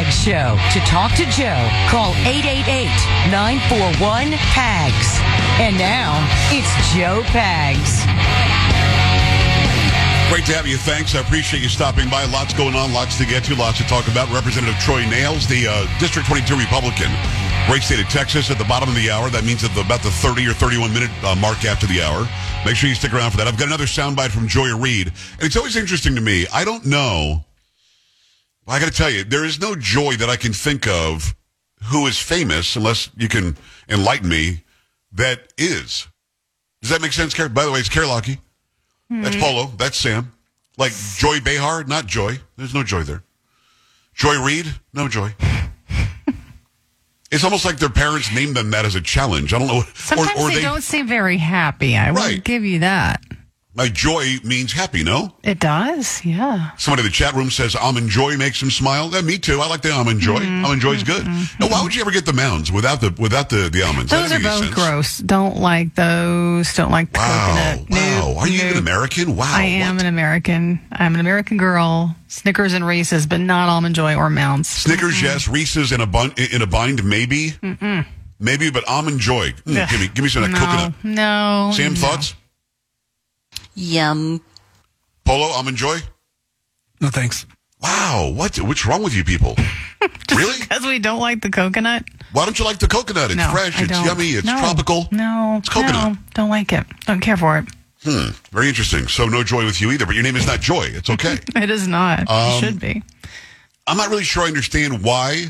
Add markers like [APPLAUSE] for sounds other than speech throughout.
Pags Show. To talk to Joe, call 888-941-PAGS. And now, it's Joe Pags. Great to have you. Thanks. I appreciate you stopping by. Lots going on, lots to get to, lots to talk about. Representative Troy Nehls, the uh, District 22 Republican, great state of Texas, at the bottom of the hour. That means at the, about the 30 or 31 minute uh, mark after the hour. Make sure you stick around for that. I've got another soundbite from Joya Reid. And it's always interesting to me. I don't know. Well, I got to tell you, there is no Joy that I can think of who is famous, unless you can enlighten me, that is. Does that make sense, Carrie? By the way, it's Carrie Lockie. That's hmm. Polo. That's Sam. Like Joy Behar, not Joy. There's no joy there. Joy Reid, no joy. [LAUGHS] it's almost like their parents named them that as a challenge. I don't know. Sometimes they, don't seem very happy. I will give you that. Like joy means happy, no? It does, yeah. Somebody in the chat room says almond joy makes him smile. Yeah, me too. I like the almond joy. Mm-hmm. Almond joy's good. Now, why would you ever get the mounds without the without the, the almonds? Those are both sense. gross. Don't like those. Don't like the Wow. coconut. Wow. Nope, Are you nope. even American? Wow. I am What? an American. I'm an American girl. Snickers and Reese's, but not almond joy or Mounds. Snickers, yes. Reese's in a bun in a bind, maybe. Maybe, but almond joy. Mm, give me give me some of that no, coconut. no. Sam, no. thoughts? Yum. Polo, almond joy? No thanks. Wow, what? What's wrong with you people? [LAUGHS] really? Because we don't like the coconut. Why don't you like the coconut? It's no, fresh, I it's don't. yummy, it's No, tropical. No, It's coconut. No, don't like it. Don't care for it. Hmm. Very interesting. So no joy with you either, but your name is not Joy. It's okay. [LAUGHS] It is not. Um, it should be. I'm not really sure I understand why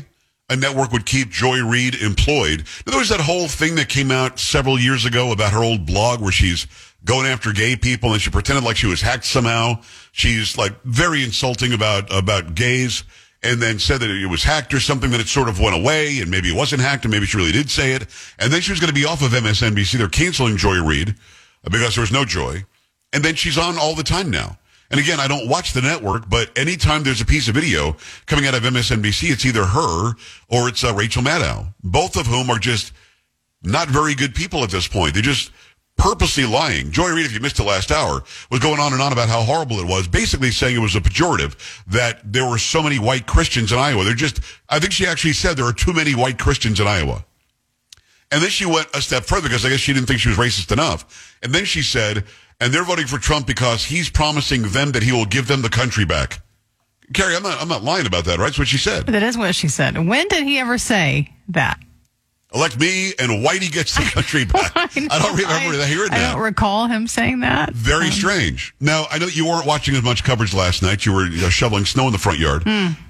a network would keep Joy Reid employed. There was that whole thing that came out several years ago about her old blog where she's going after gay people and she pretended like she was hacked somehow. She's like very insulting about, about gays and then said that it was hacked or something that it sort of went away and maybe it wasn't hacked and maybe she really did say it. And then she was going to be off of MSNBC. They're canceling Joy Reid because there was no joy. And then she's on all the time now. And again, I don't watch the network, but anytime there's a piece of video coming out of MSNBC, it's either her or it's uh, Rachel Maddow, both of whom are just not very good people at this point. They're just purposely lying. Joy Reid, if you missed the last hour, was going on and on about how horrible it was, basically saying it was a pejorative that there were so many white Christians in Iowa. They're just, I think she actually said there are too many white Christians in Iowa. And then she went a step further because I guess she didn't think she was racist enough. And then she said, and they're voting for Trump because he's promising them that he will give them the country back. Carrie, I'm not, I'm not lying about that, right? That's what she said. That is what she said. When did he ever say that? Elect me and Whitey gets the [LAUGHS] country back. I, don't remember that. Hear it I don't recall him saying that. Very Um, strange. Now, I know you weren't watching as much coverage last night. You were you know, shoveling snow in the front yard.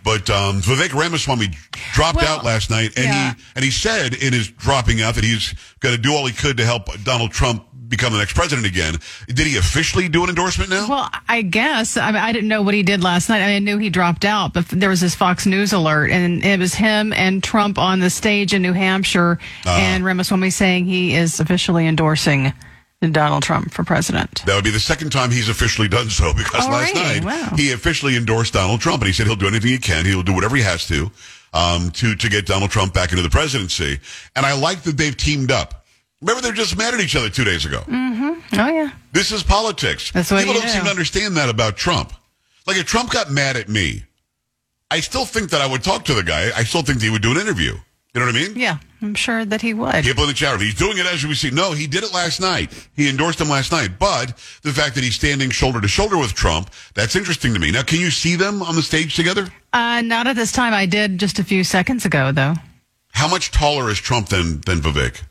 But um, Vivek Ramaswamy dropped Hmm. Well, out last night, and yeah. he and he said in his dropping out that he's going to do all he could to help Donald Trump become the next president again. Did he officially do an endorsement now? Well, I guess. I, mean, I didn't know what he did last night. I, mean, I knew he dropped out, but there was this Fox News alert, and it was him and Trump on the stage in New Hampshire, Uh-huh. and Ramaswamy saying he is officially endorsing Donald Trump for president. That would be the second time he's officially done so [LAUGHS] because Oh, last really? night Wow. he officially endorsed Donald Trump and he said he'll do anything he can. He'll do whatever he has to um, to to get Donald Trump back into the presidency. And I like that they've teamed up. Remember, they're just mad at each other two days ago. Mm-hmm. Oh yeah, This is politics. That's what People don't do. seem to understand that about Trump. Like if Trump got mad at me, I still think that I would talk to the guy. I still think that he would do an interview. You know what I mean? yeah. I'm sure that he would. People in the chat room, he's doing it as we see. No, he did it last night. He endorsed him last night. But the fact that he's standing shoulder to shoulder with Trump, that's interesting to me. Now, can you see them on the stage together? Uh, not at this time. I did just a few seconds ago, though. How much taller is Trump than, than Vivek?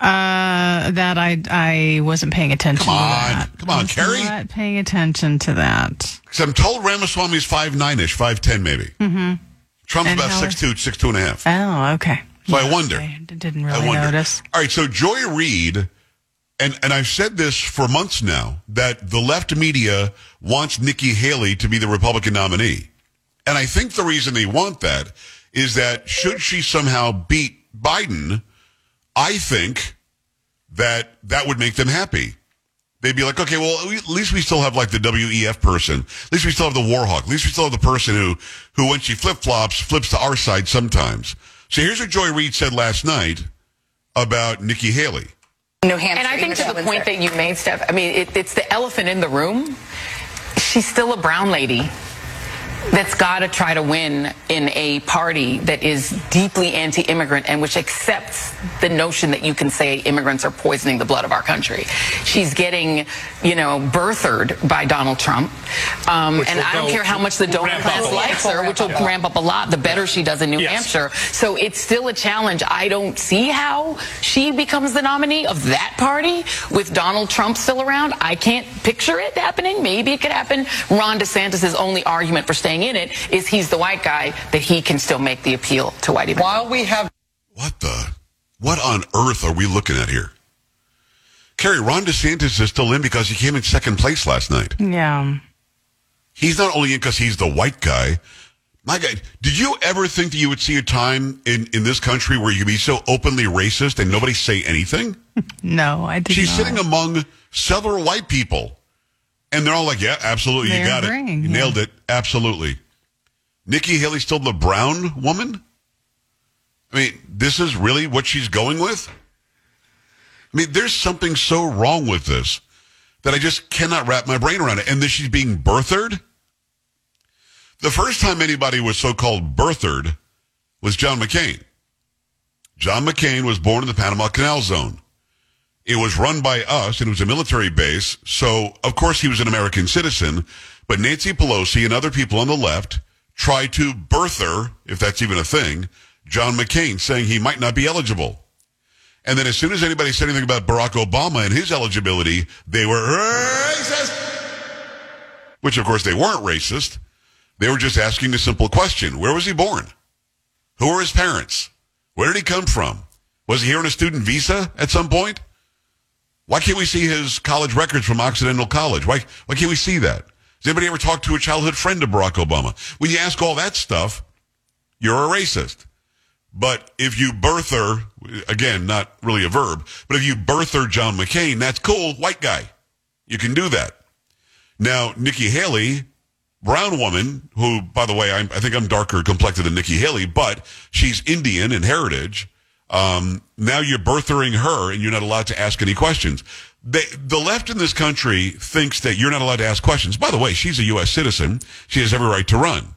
Uh, that I I wasn't paying attention Come to on. that. Come on, I Carrie. Not paying attention to that. Because I'm told Ramaswamy's 5'9ish, 5'10 maybe. Mm-hmm. Trump's And about how- 6'2, 6'2 and a half. Oh, okay. So I wonder. I didn't I really wonder. notice. All right, so Joy Reid, and and I've said this for months now that the left media wants Nikki Haley to be the Republican nominee, and I think the reason they want that is that should she somehow beat Biden, I think that that would make them happy. They'd be like, okay, well, at least we still have like the WEF person. At least we still have the Warhawk. At least we still have the person who, who when she flip flops, flips to our side sometimes. So here's what Joy Reid said last night about Nikki Haley. New Hampshire. And I think to the point Windsor. that you made, Steph, I mean, it, it's the elephant in the room. She's still a brown lady. That's got to try to win in a party that is deeply anti-immigrant and which accepts the notion that you can say immigrants are poisoning the blood of our country. She's getting, you know, birthered by Donald Trump, um, and I don't care how much the donor class likes her, which will ramp up a lot. The better she does in New Yes. Hampshire. So it's still a challenge. I don't see how she becomes the nominee of that party with Donald Trump still around. I can't picture it happening. Maybe it could happen. Ron DeSantis' only argument for staying in it is he's the white guy that he can still make the appeal to white evangelists. While we have What the? What on earth are we looking at here? Carrie, Ron DeSantis is still in because he came in second place last night. Yeah. He's not only in because he's the white guy. My God, did you ever think that you would see a time in, in this country where you could be so openly racist and nobody say anything? [LAUGHS] No, I did She's not. sitting among several white people. And they're all like, yeah, absolutely. You They're got it. You yeah. nailed it. Absolutely. Nikki Haley still the brown woman? I mean, this is really what she's going with? I mean, there's something so wrong with this that I just cannot wrap my brain around it. And then she's being birthered? The first time anybody was so-called birthered was John McCain. John McCain was born in the Panama Canal Zone. It was run by us and it was a military base. So, of course, he was an American citizen. But Nancy Pelosi and other people on the left tried to birther, if that's even a thing, John McCain, saying he might not be eligible. And then as soon as anybody said anything about Barack Obama and his eligibility, they were racist. Which, of course, they weren't racist. They were just asking a simple question. Where was he born? Who were his parents? Where did he come from? Was he here on a student visa at some point? Why can't we see his college records from Occidental College? Why, why can't we see that? Has anybody ever talked to a childhood friend of Barack Obama? When you ask all that stuff, you're a racist. But if you birther, again, not really a verb, but if you birther John McCain, that's cool, white guy. You can do that. Now, Nikki Haley, brown woman, who, by the way, I'm, I think I'm darker complected than Nikki Haley, but she's Indian in heritage. Um, now you're birthering her and you're not allowed to ask any questions. They, the left in this country thinks that you're not allowed to ask questions. By the way, she's a U.S. citizen. She has every right to run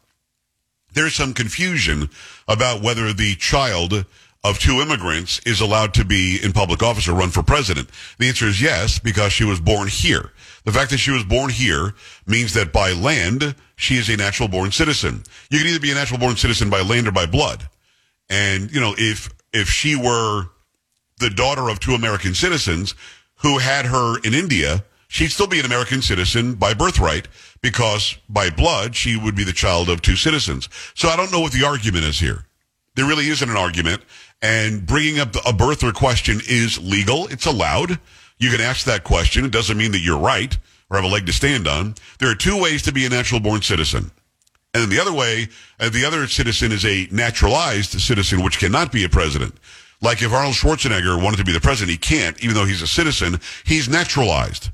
there's some confusion about whether the child of two immigrants is allowed to be in public office or run for president. The answer is yes, because she was born here. The fact that she was born here means that by land, she is a natural born citizen. You can either be a natural born citizen by land or by blood. And, you know, if, if she were the daughter of two American citizens who had her in India, she'd still be an American citizen by birthright because by blood, she would be the child of two citizens. So I don't know what the argument is here. There really isn't an argument. And bringing up a birther question is legal. It's allowed. You can ask that question. It doesn't mean that you're right or have a leg to stand on. There are two ways to be a natural born citizen. And then the other way, uh, the other citizen is a naturalized citizen, which cannot be a president. Like if Arnold Schwarzenegger wanted to be the president, he can't, even though he's a citizen. He's naturalized.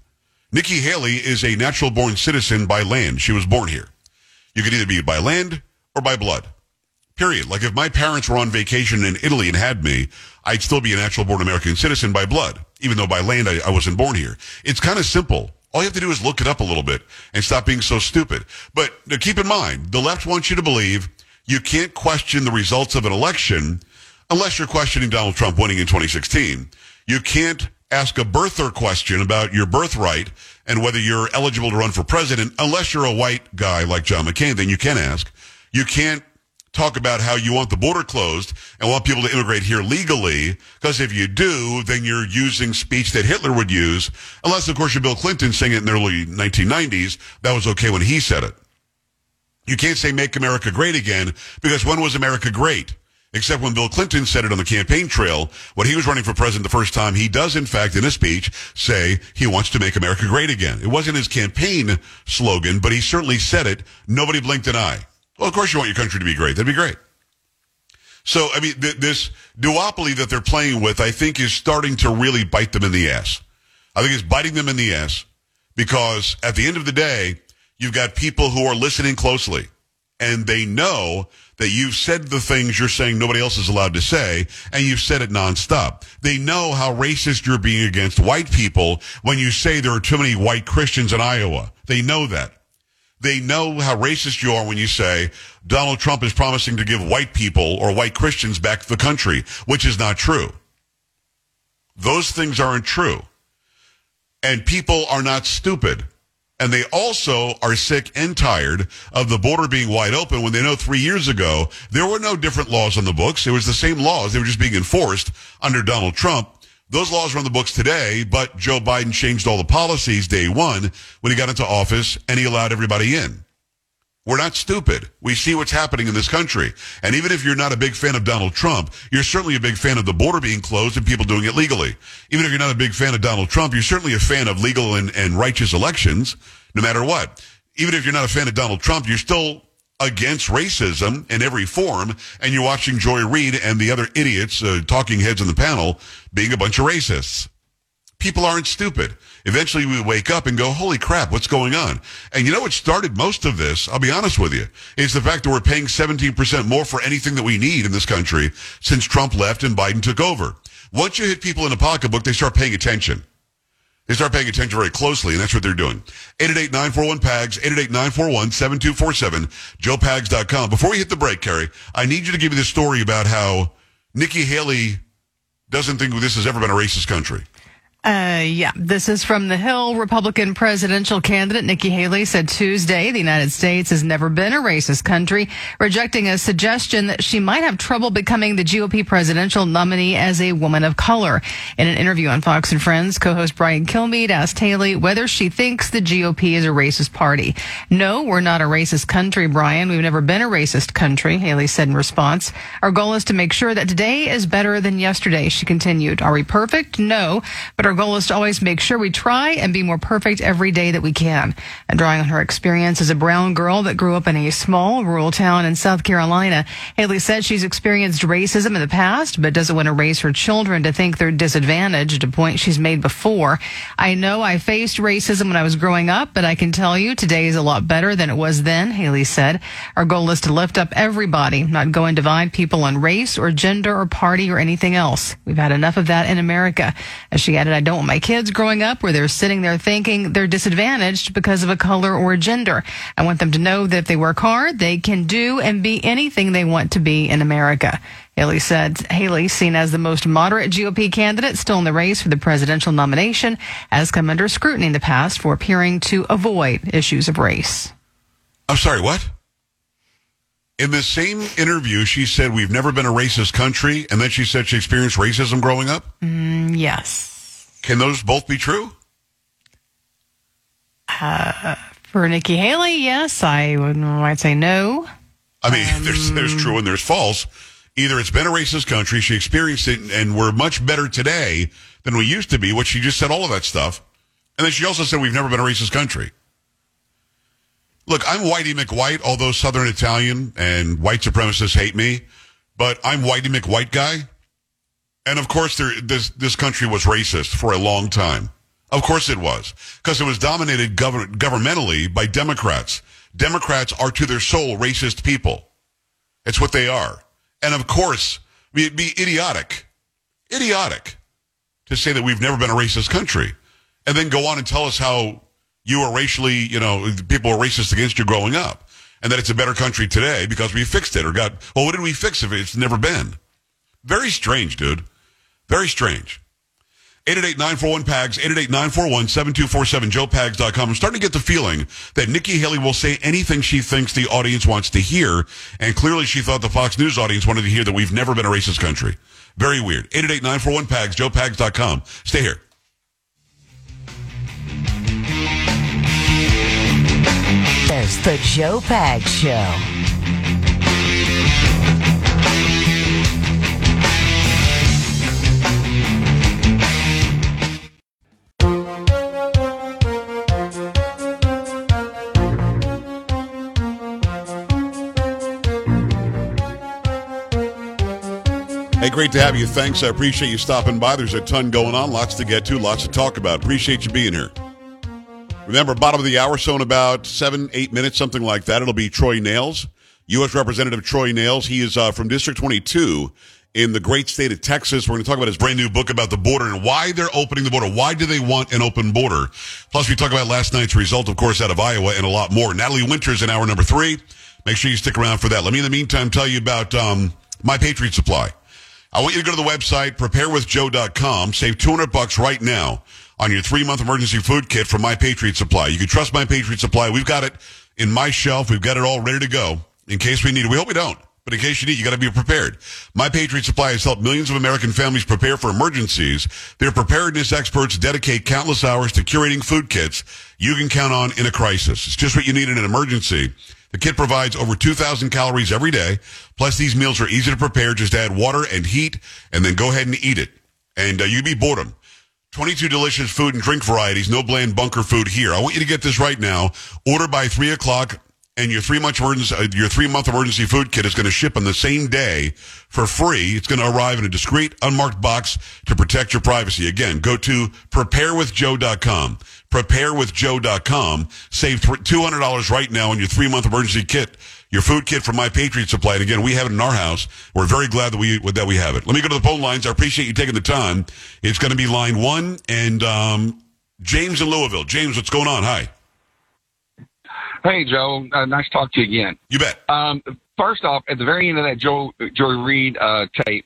Nikki Haley is a natural born citizen by land. She was born here. You could either be by land or by blood. Period. Like if my parents were on vacation in Italy and had me, I'd still be a natural born American citizen by blood, even though by land I, I wasn't born here. It's kind of simple. All you have to do is look it up a little bit and stop being so stupid. But keep in mind, the left wants you to believe you can't question the results of an election unless you're questioning Donald Trump winning in 2016. You can't ask a birther question about your birthright and whether you're eligible to run for president unless you're a white guy like John McCain, then you can ask. You can't talk about how you want the border closed and want people to immigrate here legally, because if you do, then you're using speech that Hitler would use, unless, of course, you're Bill Clinton saying it in the early 1990s. That was okay when he said it. You can't say make America great again, because when was America great? Except when Bill Clinton said it on the campaign trail, when he was running for president the first time, he does, in fact, in a speech, say he wants to make America great again. It wasn't his campaign slogan, but he certainly said it. Nobody blinked an eye. Well, of course you want your country to be great. That'd be great. So, I mean, th- this duopoly that they're playing with, I think, is starting to really bite them in the ass. I think it's biting them in the ass because at the end of the day, you've got people who are listening closely and they know that you've said the things you're saying nobody else is allowed to say, and you've said it nonstop. They know how racist you're being against white people when you say there are too many white Christians in Iowa. They know that. They know how racist you are when you say Donald Trump is promising to give white people or white Christians back the country, which is not true. Those things aren't true. And people are not stupid. And they also are sick and tired of the border being wide open when they know three years ago there were no different laws on the books. It was the same laws. They were just being enforced under Donald Trump. Those laws are on the books today, but Joe Biden changed all the policies day one when he got into office and he allowed everybody in. We're not stupid. We see what's happening in this country. And even if you're not a big fan of Donald Trump, you're certainly a big fan of the border being closed and people doing it legally. Even if you're not a big fan of Donald Trump, you're certainly a fan of legal and, and righteous elections, no matter what. Even if you're not a fan of Donald Trump, you're still against racism in every form, and you're watching Joy Reid and the other idiots, uh, talking heads on the panel, being a bunch of racists. People aren't stupid. Eventually we wake up and go, holy crap, what's going on? And you know what started most of this? I'll be honest with you. Is the fact that we're paying 17% more for anything that we need in this country since Trump left and Biden took over. Once you hit people in the pocketbook, they start paying attention. They start paying attention very closely, and that's what they're doing. 888-941-PAGS, 888-941-7247, joepags.com. Before we hit the break, Carrie, I need you to give me the story about how Nikki Haley doesn't think this has ever been a racist country. Uh, yeah, this is from the Hill. Republican presidential candidate Nikki Haley said Tuesday the United States has never been a racist country, rejecting a suggestion that she might have trouble becoming the GOP presidential nominee as a woman of color. In an interview on Fox and Friends, co-host Brian Kilmeade asked Haley whether she thinks the GOP is a racist party. No, we're not a racist country, Brian. We've never been a racist country, Haley said in response. Our goal is to make sure that today is better than yesterday, she continued. Are we perfect? No, but our goal is to always make sure we try and be more perfect every day that we can. And drawing on her experience as a brown girl that grew up in a small rural town in South Carolina, Haley said she's experienced racism in the past, but doesn't want to raise her children to think they're disadvantaged, a point she's made before. I know I faced racism when I was growing up, but I can tell you today is a lot better than it was then, Haley said. Our goal is to lift up everybody, not go and divide people on race or gender or party or anything else. We've had enough of that in America. As she added, I don't want my kids growing up where they're sitting there thinking they're disadvantaged because of a color or a gender. I want them to know that if they work hard, they can do and be anything they want to be in America. Haley said Haley, seen as the most moderate GOP candidate still in the race for the presidential nomination, has come under scrutiny in the past for appearing to avoid issues of race. I'm sorry, what? In the same interview, she said, We've never been a racist country. And then she said she experienced racism growing up. Mm, yes. Can those both be true? Uh, for Nikki Haley, yes. I would, might say no. I mean, [LAUGHS] um, there's, there's true and there's false. Either it's been a racist country, she experienced it, and we're much better today than we used to be, which she just said all of that stuff. And then she also said we've never been a racist country. Look, I'm Whitey McWhite, although Southern Italian and white supremacists hate me, but I'm Whitey McWhite guy. And of course, there, this, this country was racist for a long time. Of course it was. Because it was dominated gov- governmentally by Democrats. Democrats are to their soul racist people. It's what they are. And of course, it'd be idiotic, idiotic to say that we've never been a racist country and then go on and tell us how you were racially, you know, people were racist against you growing up and that it's a better country today because we fixed it or got, well, what did we fix if it's never been? Very strange, dude. Very strange. 888-941-PAGS, 888-941-7247, joepags.com. I'm starting to get the feeling that Nikki Haley will say anything she thinks the audience wants to hear, and clearly she thought the Fox News audience wanted to hear that we've never been a racist country. Very weird. 888-941-PAGS, joepags.com. Stay here. There's the Joe Pags Show. Hey, great to have you. Thanks. I appreciate you stopping by. There's a ton going on, lots to get to, lots to talk about. Appreciate you being here. Remember, bottom of the hour, so in about seven, eight minutes, something like that, it'll be Troy Nehls, U.S. Representative Troy Nehls. He is uh, from District 22 in the great state of Texas. We're going to talk about his brand new book about the border and why they're opening the border. Why do they want an open border? Plus, we talk about last night's result, of course, out of Iowa and a lot more. Natalie Winters in hour number three. Make sure you stick around for that. Let me, in the meantime, tell you about um, My Patriot Supply. I want you to go to the website, preparewithjoe.com. Save 200 bucks right now on your three-month emergency food kit from My Patriot Supply. You can trust My Patriot Supply. We've got it in my shelf. We've got it all ready to go in case we need it. We hope we don't. But in case you need, you got to be prepared. My Patriot Supply has helped millions of American families prepare for emergencies. Their preparedness experts dedicate countless hours to curating food kits you can count on in a crisis. It's just what you need in an emergency. The kit provides over 2,000 calories every day. Plus, these meals are easy to prepare. Just add water and heat, and then go ahead and eat it. And uh, you'd be boredom. 22 delicious food and drink varieties. No bland bunker food here. I want you to get this right now. Order by 3 o'clock and your three month emergency, uh, your three month emergency food kit is going to ship on the same day for free. It's going to arrive in a discreet, unmarked box to protect your privacy. Again, go to preparewithjoe.com. Preparewithjoe.com. Save $200 right now on your three month emergency kit. Your food kit from My Patriot Supply. And again, we have it in our house. We're very glad that we, that we have it. Let me go to the phone lines. I appreciate you taking the time. It's going to be line one and, um, James in Louisville. James, what's going on? Hi. Hey, Joe. Uh, nice to talk to you again. You bet. Um, first off, at the very end of that Joe Joy Reid uh, tape,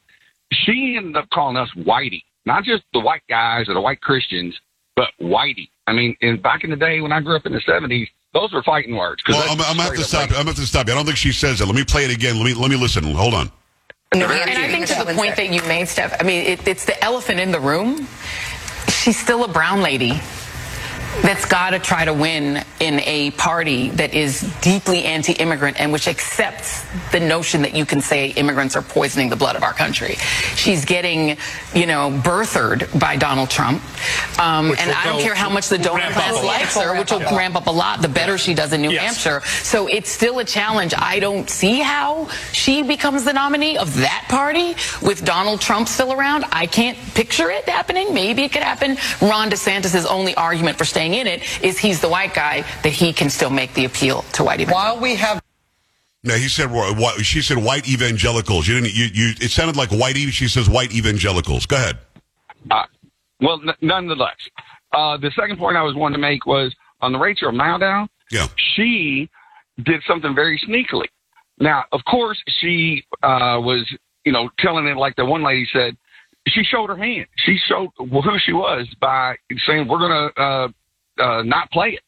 she ended up calling us whitey, not just the white guys or the white Christians, but whitey. I mean, in, back in the day when I grew up in the '70s, those were fighting words. Well, I'm, I'm gonna have to stop. I'm have to stop. you. I don't think she says that. Let me play it again. Let me let me listen. Hold on. No, and I think to the point that you made, Steph, I mean, it, it's the elephant in the room. She's still a brown lady that's got to try to win in a party that is deeply anti-immigrant and which accepts the notion that you can say immigrants are poisoning the blood of our country. She's getting, you know, birthered by Donald Trump, um, and I don't care how much the donor class likes her, which will ramp up a lot. The better she does in New yes. Hampshire, so it's still a challenge. I don't see how she becomes the nominee of that party with Donald Trump still around. I can't picture it happening. Maybe it could happen. Ron DeSantis' only argument for staying staying in it is he's the white guy that he can still make the appeal to white evangelicals. While we have no, he said she said white evangelicals. You didn't. You, you it sounded like white. She says white evangelicals. Go ahead. Uh, well, n- nonetheless, uh, the second point I was wanting to make was on the Rachel Maddow. Yeah, she did something very sneakily. Now, of course, she uh, was, you know, telling it like the one lady said. She showed her hand. She showed who she was by saying, "We're going to uh, uh, not play it.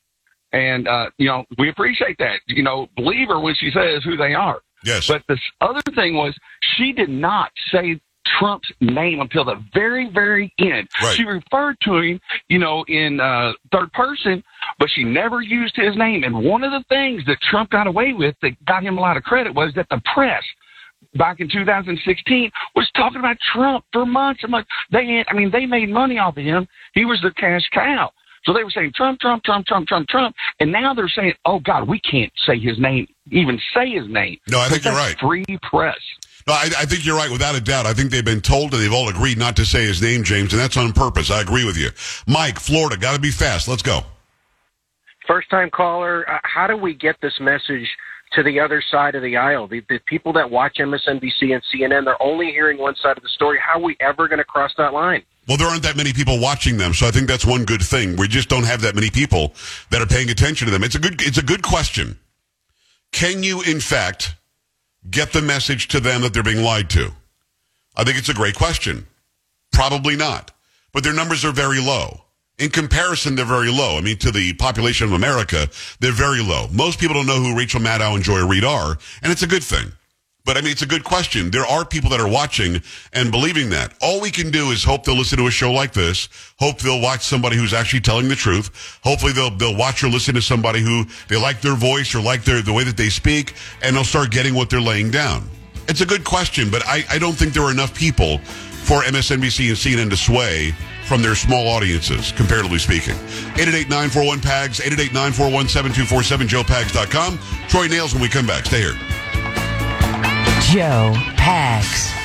And, uh, you know, we appreciate that. You know, believe her when she says who they are. Yes. But this other thing was she did not say Trump's name until the very, very end. Right. She referred to him, you know, in uh, third person, but she never used his name. And one of the things that Trump got away with that got him a lot of credit was that the press back in 2016 was talking about Trump for months and months. They, had, I mean, they made money off of him. He was the cash cow. So they were saying Trump, Trump, Trump, Trump, Trump, Trump, and now they're saying, "Oh God, we can't say his name, even say his name." No, I think you're right. Free press. No, I, I, think you're right, without a doubt. I think they've been told and they've all agreed not to say his name, James, and that's on purpose. I agree with you. Mike, Florida, got to be fast. Let's go. First time caller. Uh, how do we get this message to the other side of the aisle? The, the people that watch MSNBC and CNN, they're only hearing one side of the story. How are we ever going to cross that line? Well, there aren't that many people watching them, so I think that's one good thing. We just don't have that many people that are paying attention to them. It's a good, it's a good question. Can you, in fact, get the message to them that they're being lied to? I think it's a great question. Probably not, but their numbers are very low. In comparison, they're very low. I mean, to the population of America, they're very low. Most people don't know who Rachel Maddow and Joy Reid are, and it's a good thing. But I mean, it's a good question. There are people that are watching and believing that. All we can do is hope they'll listen to a show like this. Hope they'll watch somebody who's actually telling the truth. Hopefully they'll, they'll watch or listen to somebody who they like their voice or like their, the way that they speak and they'll start getting what they're laying down. It's a good question, but I, I don't think there are enough people for MSNBC and CNN to sway from their small audiences, comparatively speaking. 888-941-PAGS, 888-941-7247, joepags.com. Troy Nehls when we come back. Stay here. Joe Pags.